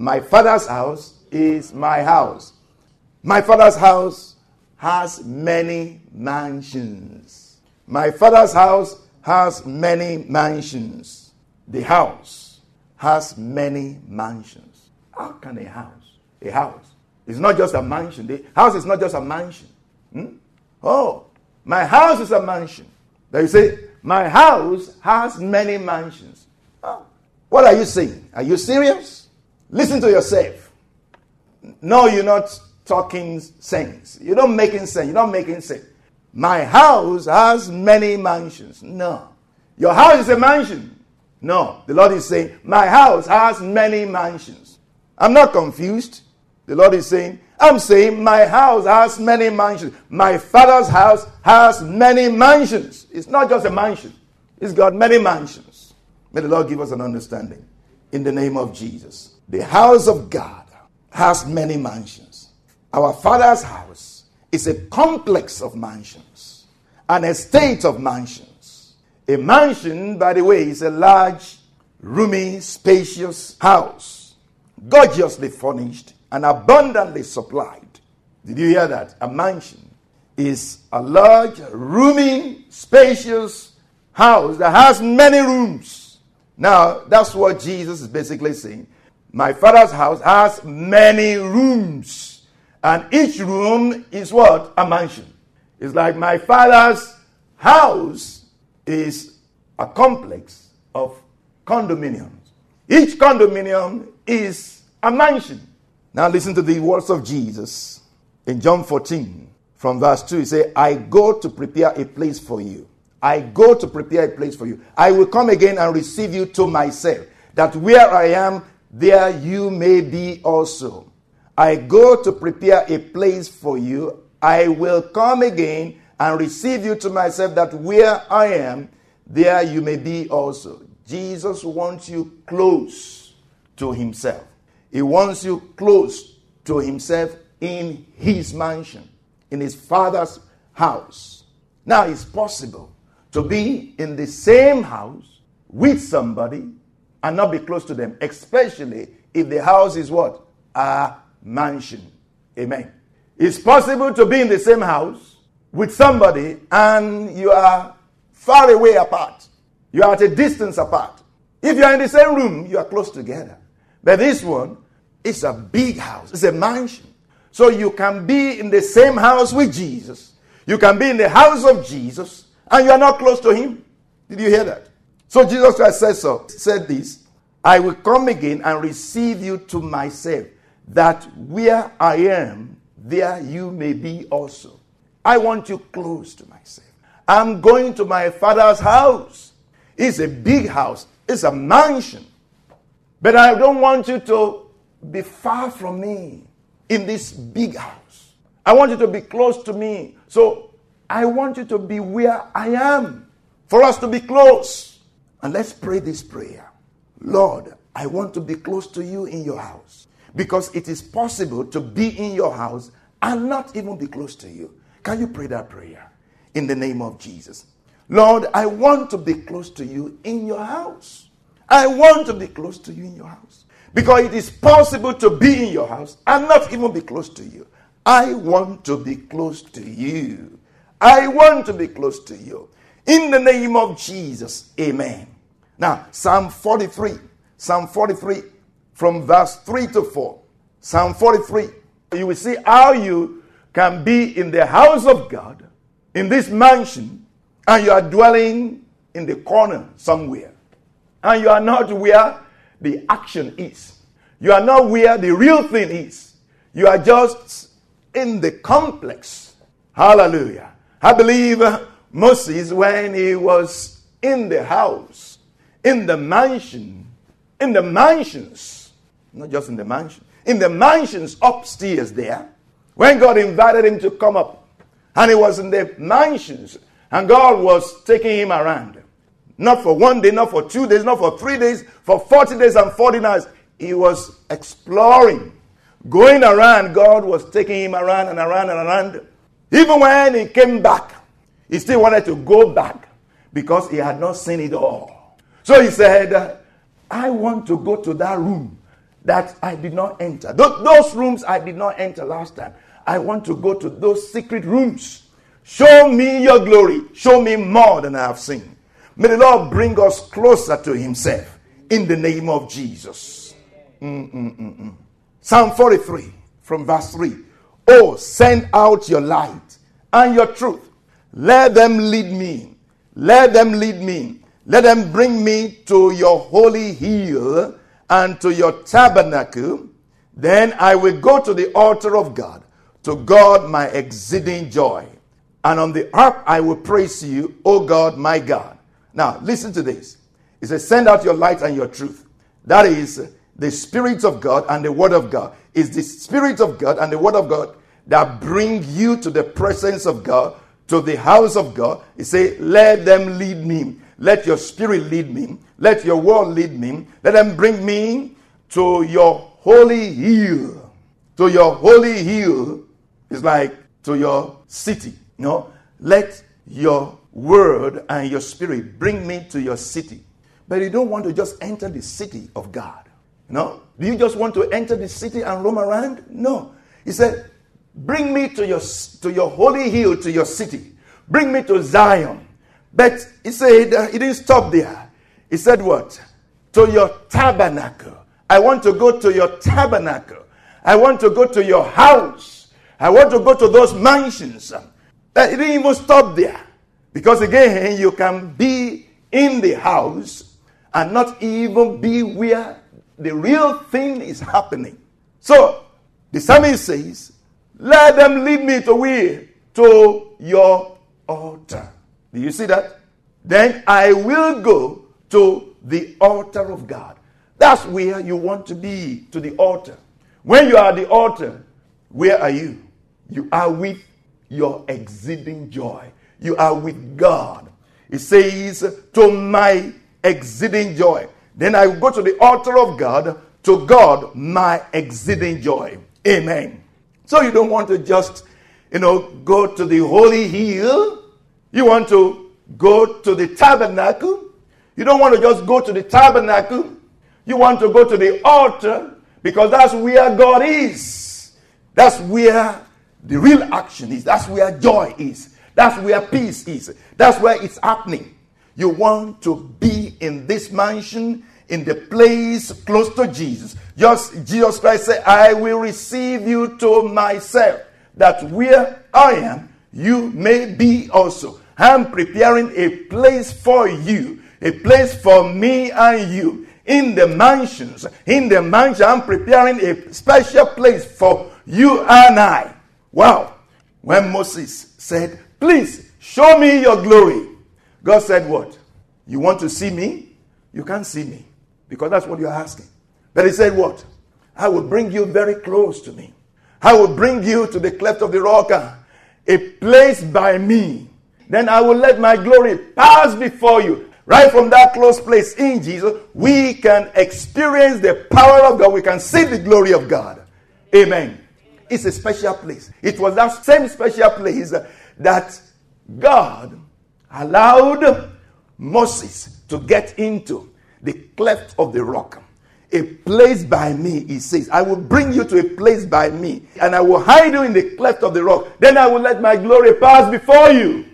My father's house is my house. My father's house has many mansions. My father's house has many mansions. The house has many mansions. How can a house, a house, it's not just a mansion. The house is not just a mansion. Hmm? Oh, my house is a mansion. Then you say, my house has many mansions. Oh, what are you saying? Are you serious? Listen to yourself. No, you're not talking sense. You're not making sense. You're not making sense. My house has many mansions. No. Your house is a mansion. No. The Lord is saying, My house has many mansions. I'm not confused. The Lord is saying, I'm saying, My house has many mansions. My father's house has many mansions. It's not just a mansion, it's got many mansions. May the Lord give us an understanding. In the name of Jesus. The house of God has many mansions. Our Father's house is a complex of mansions, an estate of mansions. A mansion, by the way, is a large, roomy, spacious house, gorgeously furnished and abundantly supplied. Did you hear that? A mansion is a large, roomy, spacious house that has many rooms. Now, that's what Jesus is basically saying. My father's house has many rooms, and each room is what? A mansion. It's like my father's house is a complex of condominiums. Each condominium is a mansion. Now, listen to the words of Jesus in John 14, from verse 2. He said, I go to prepare a place for you. I go to prepare a place for you. I will come again and receive you to myself, that where I am, there you may be also. I go to prepare a place for you. I will come again and receive you to myself, that where I am, there you may be also. Jesus wants you close to himself. He wants you close to himself in his mansion, in his father's house. Now, it's possible to be in the same house with somebody and not be close to them, especially if the house is what? A mansion. Amen. It's possible to be in the same house with somebody and you are far away apart. You are at a distance apart. If you are in the same room, you are close together. But this one is a big house, it's a mansion. So you can be in the same house with Jesus. You can be in the house of Jesus and you are not close to him. Did you hear that? So Jesus Christ said so, said this, I will come again and receive you to myself, that where I am, there you may be also. I want you close to myself. I'm going to my father's house. It's a big house, it's a mansion. But I don't want you to be far from me in this big house. I want you to be close to me. So I want you to be where I am. For us to be close. And let's pray this prayer Lord, I want to be close to you in your house because it is possible to be in your house and not even be close to you. Can you pray that prayer in the name of Jesus? Lord, I want to be close to you in your house. I want to be close to you in your house because it is possible to be in your house and not even be close to you. I want to be close to you. I want to be close to you. In the name of Jesus, amen. Now, Psalm 43, Psalm 43, from verse 3 to 4. Psalm 43, you will see how you can be in the house of God, in this mansion, and you are dwelling in the corner somewhere. And you are not where the action is. You are not where the real thing is. You are just in the complex. Hallelujah. I believe Moses, when he was in the house, in the mansion, in the mansions, Not just in the mansion. In the mansions upstairs there, when God invited him to come up, and he was in the mansions, and God was taking him around. Not for one day, not for two days, not for three days, for 40 days and 40 nights. He was exploring, going around. God was taking him around and around and around. Even when he came back, he still wanted to go back because he had not seen it all. So he said, I want to go to that room that I did not enter. Those rooms I did not enter last time. I want to go to those secret rooms. Show me your glory. Show me more than I have seen. May the Lord bring us closer to Himself in the name of Jesus. Mm-mm-mm-mm. Psalm 43 from verse 3. Oh, send out your light and your truth. Let them lead me. Let them lead me. Let them bring me to your holy hill and to your tabernacle. Then I will go to the altar of God, to God my exceeding joy. And on the harp I will praise you, O God, my God. Now, listen to this. It says, Send out your light and your truth. That is the Spirit of God and the Word of God. Is the Spirit of God and the Word of God that bring you to the presence of God, to the house of God. He says, Let them lead me. Let your Spirit lead me. Let your Word lead me. Let them bring me to your holy hill. To your holy hill is like to your city. You know, let your word and your spirit bring me to your city. But you don't want to just enter the city of God. No? Do you just want to enter the city and roam around? No. He said, Bring me to your, to your holy hill, to your city. Bring me to Zion. But he said, uh, he didn't stop there. He said, What? To your tabernacle. I want to go to your tabernacle. I want to go to your house. I want to go to those mansions. He didn't even stop there. Because again, you can be in the house and not even be where the real thing is happening. So the psalmist says, Let them lead me to where? To your altar. Do you see that? Then I will go to the altar of God. That's where you want to be, to the altar. When you are at the altar, where are you? You are with your exceeding joy. You are with God. It says, To my exceeding joy. Then I will go to the altar of God, to God, my exceeding joy. Amen. So you don't want to just, you know, go to the holy hill. You want to go to the tabernacle. You don't want to just go to the tabernacle. You want to go to the altar because that's where God is. That's where the real action is. That's where joy is. That's where peace is. That's where it's happening. You want to be in this mansion, in the place close to Jesus. Just Jesus Christ said, I will receive you to myself, that where I am, you may be also. I'm preparing a place for you, a place for me and you. In the mansions, in the mansion, I'm preparing a special place for you and I. Wow. When Moses said, Please show me your glory, God said, What? You want to see me? You can't see me because that's what you're asking. But He said, What? I will bring you very close to me. I will bring you to the cleft of the rock, a place by me. Then I will let my glory pass before you. Right from that close place in Jesus, we can experience the power of God. We can see the glory of God. Amen. It's a special place. It was that same special place that God allowed Moses to get into the cleft of the rock. A place by me, he says. I will bring you to a place by me, and I will hide you in the cleft of the rock. Then I will let my glory pass before you.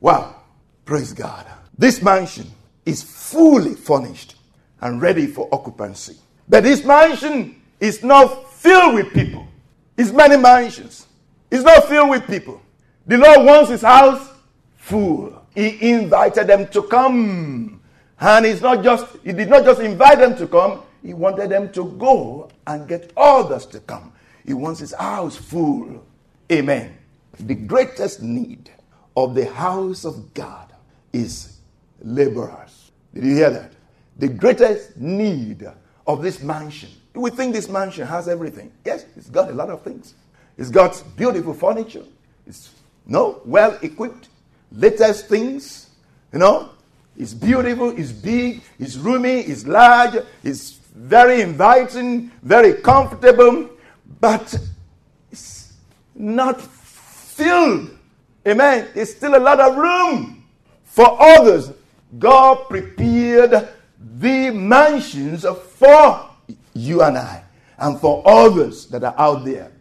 Wow. Praise God. This mansion is fully furnished and ready for occupancy. But this mansion is not filled with people. It's many mansions. It's not filled with people. The Lord wants his house full. He invited them to come. And it's not just, he did not just invite them to come, he wanted them to go and get others to come. He wants his house full. Amen. The greatest need of the house of God is laborers. Did you hear that? The greatest need of this mansion we think this mansion has everything. Yes, it's got a lot of things. It's got beautiful furniture. It's no well equipped, latest things. You know, it's beautiful, it's big, it's roomy, it's large, it's very inviting, very comfortable, but it's not filled. Amen. There's still a lot of room for others. God prepared the mansions for you and I and for others that are out there.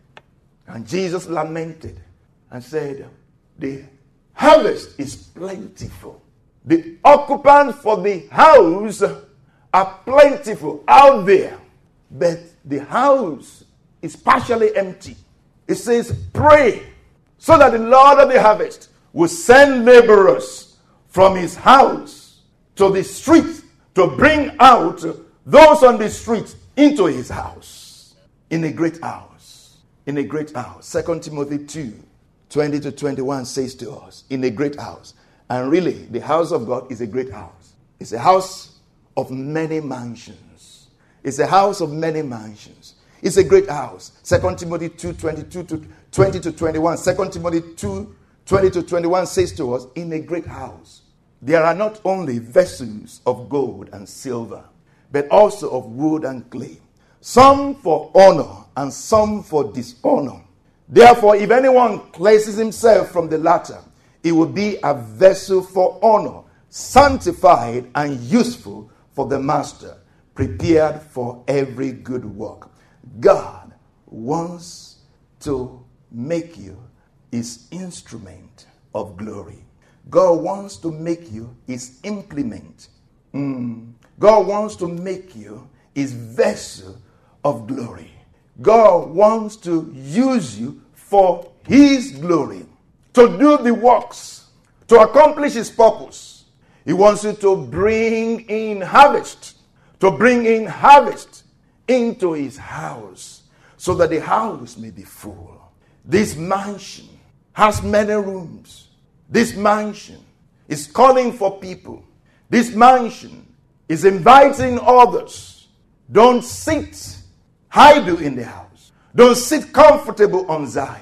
And Jesus lamented and said, The harvest is plentiful. The occupants for the house are plentiful out there, but the house is partially empty. It says, Pray so that the Lord of the harvest will send laborers from his house to the street to bring out those on the street into his house in a great house. In a great house. Second Timothy 2 20 to 21 says to us, in a great house. And really, the house of God is a great house. It's a house of many mansions. It's a house of many mansions. It's a great house. Second Timothy 2 22 to 20 to 21. Second Timothy 2 20 to 21 says to us, in a great house. There are not only vessels of gold and silver but also of wood and clay, some for honor and some for dishonor. Therefore, if anyone places himself from the latter, it will be a vessel for honor, sanctified and useful for the master, prepared for every good work. God wants to make you his instrument of glory. God wants to make you his implement. Mm. God wants to make you his vessel of glory. God wants to use you for his glory, to do the works, to accomplish his purpose. He wants you to bring in harvest, to bring in harvest into his house so that the house may be full. This mansion has many rooms. This mansion is calling for people. This mansion is inviting others. Don't sit idle in the house. Don't sit comfortable on Zion.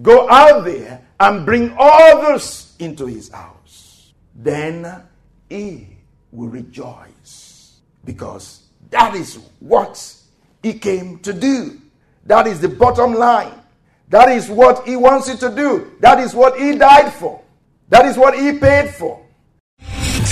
Go out there and bring others into his house. Then he will rejoice because that is what he came to do. That is the bottom line. That is what he wants you to do. That is what he died for. That is what he paid for.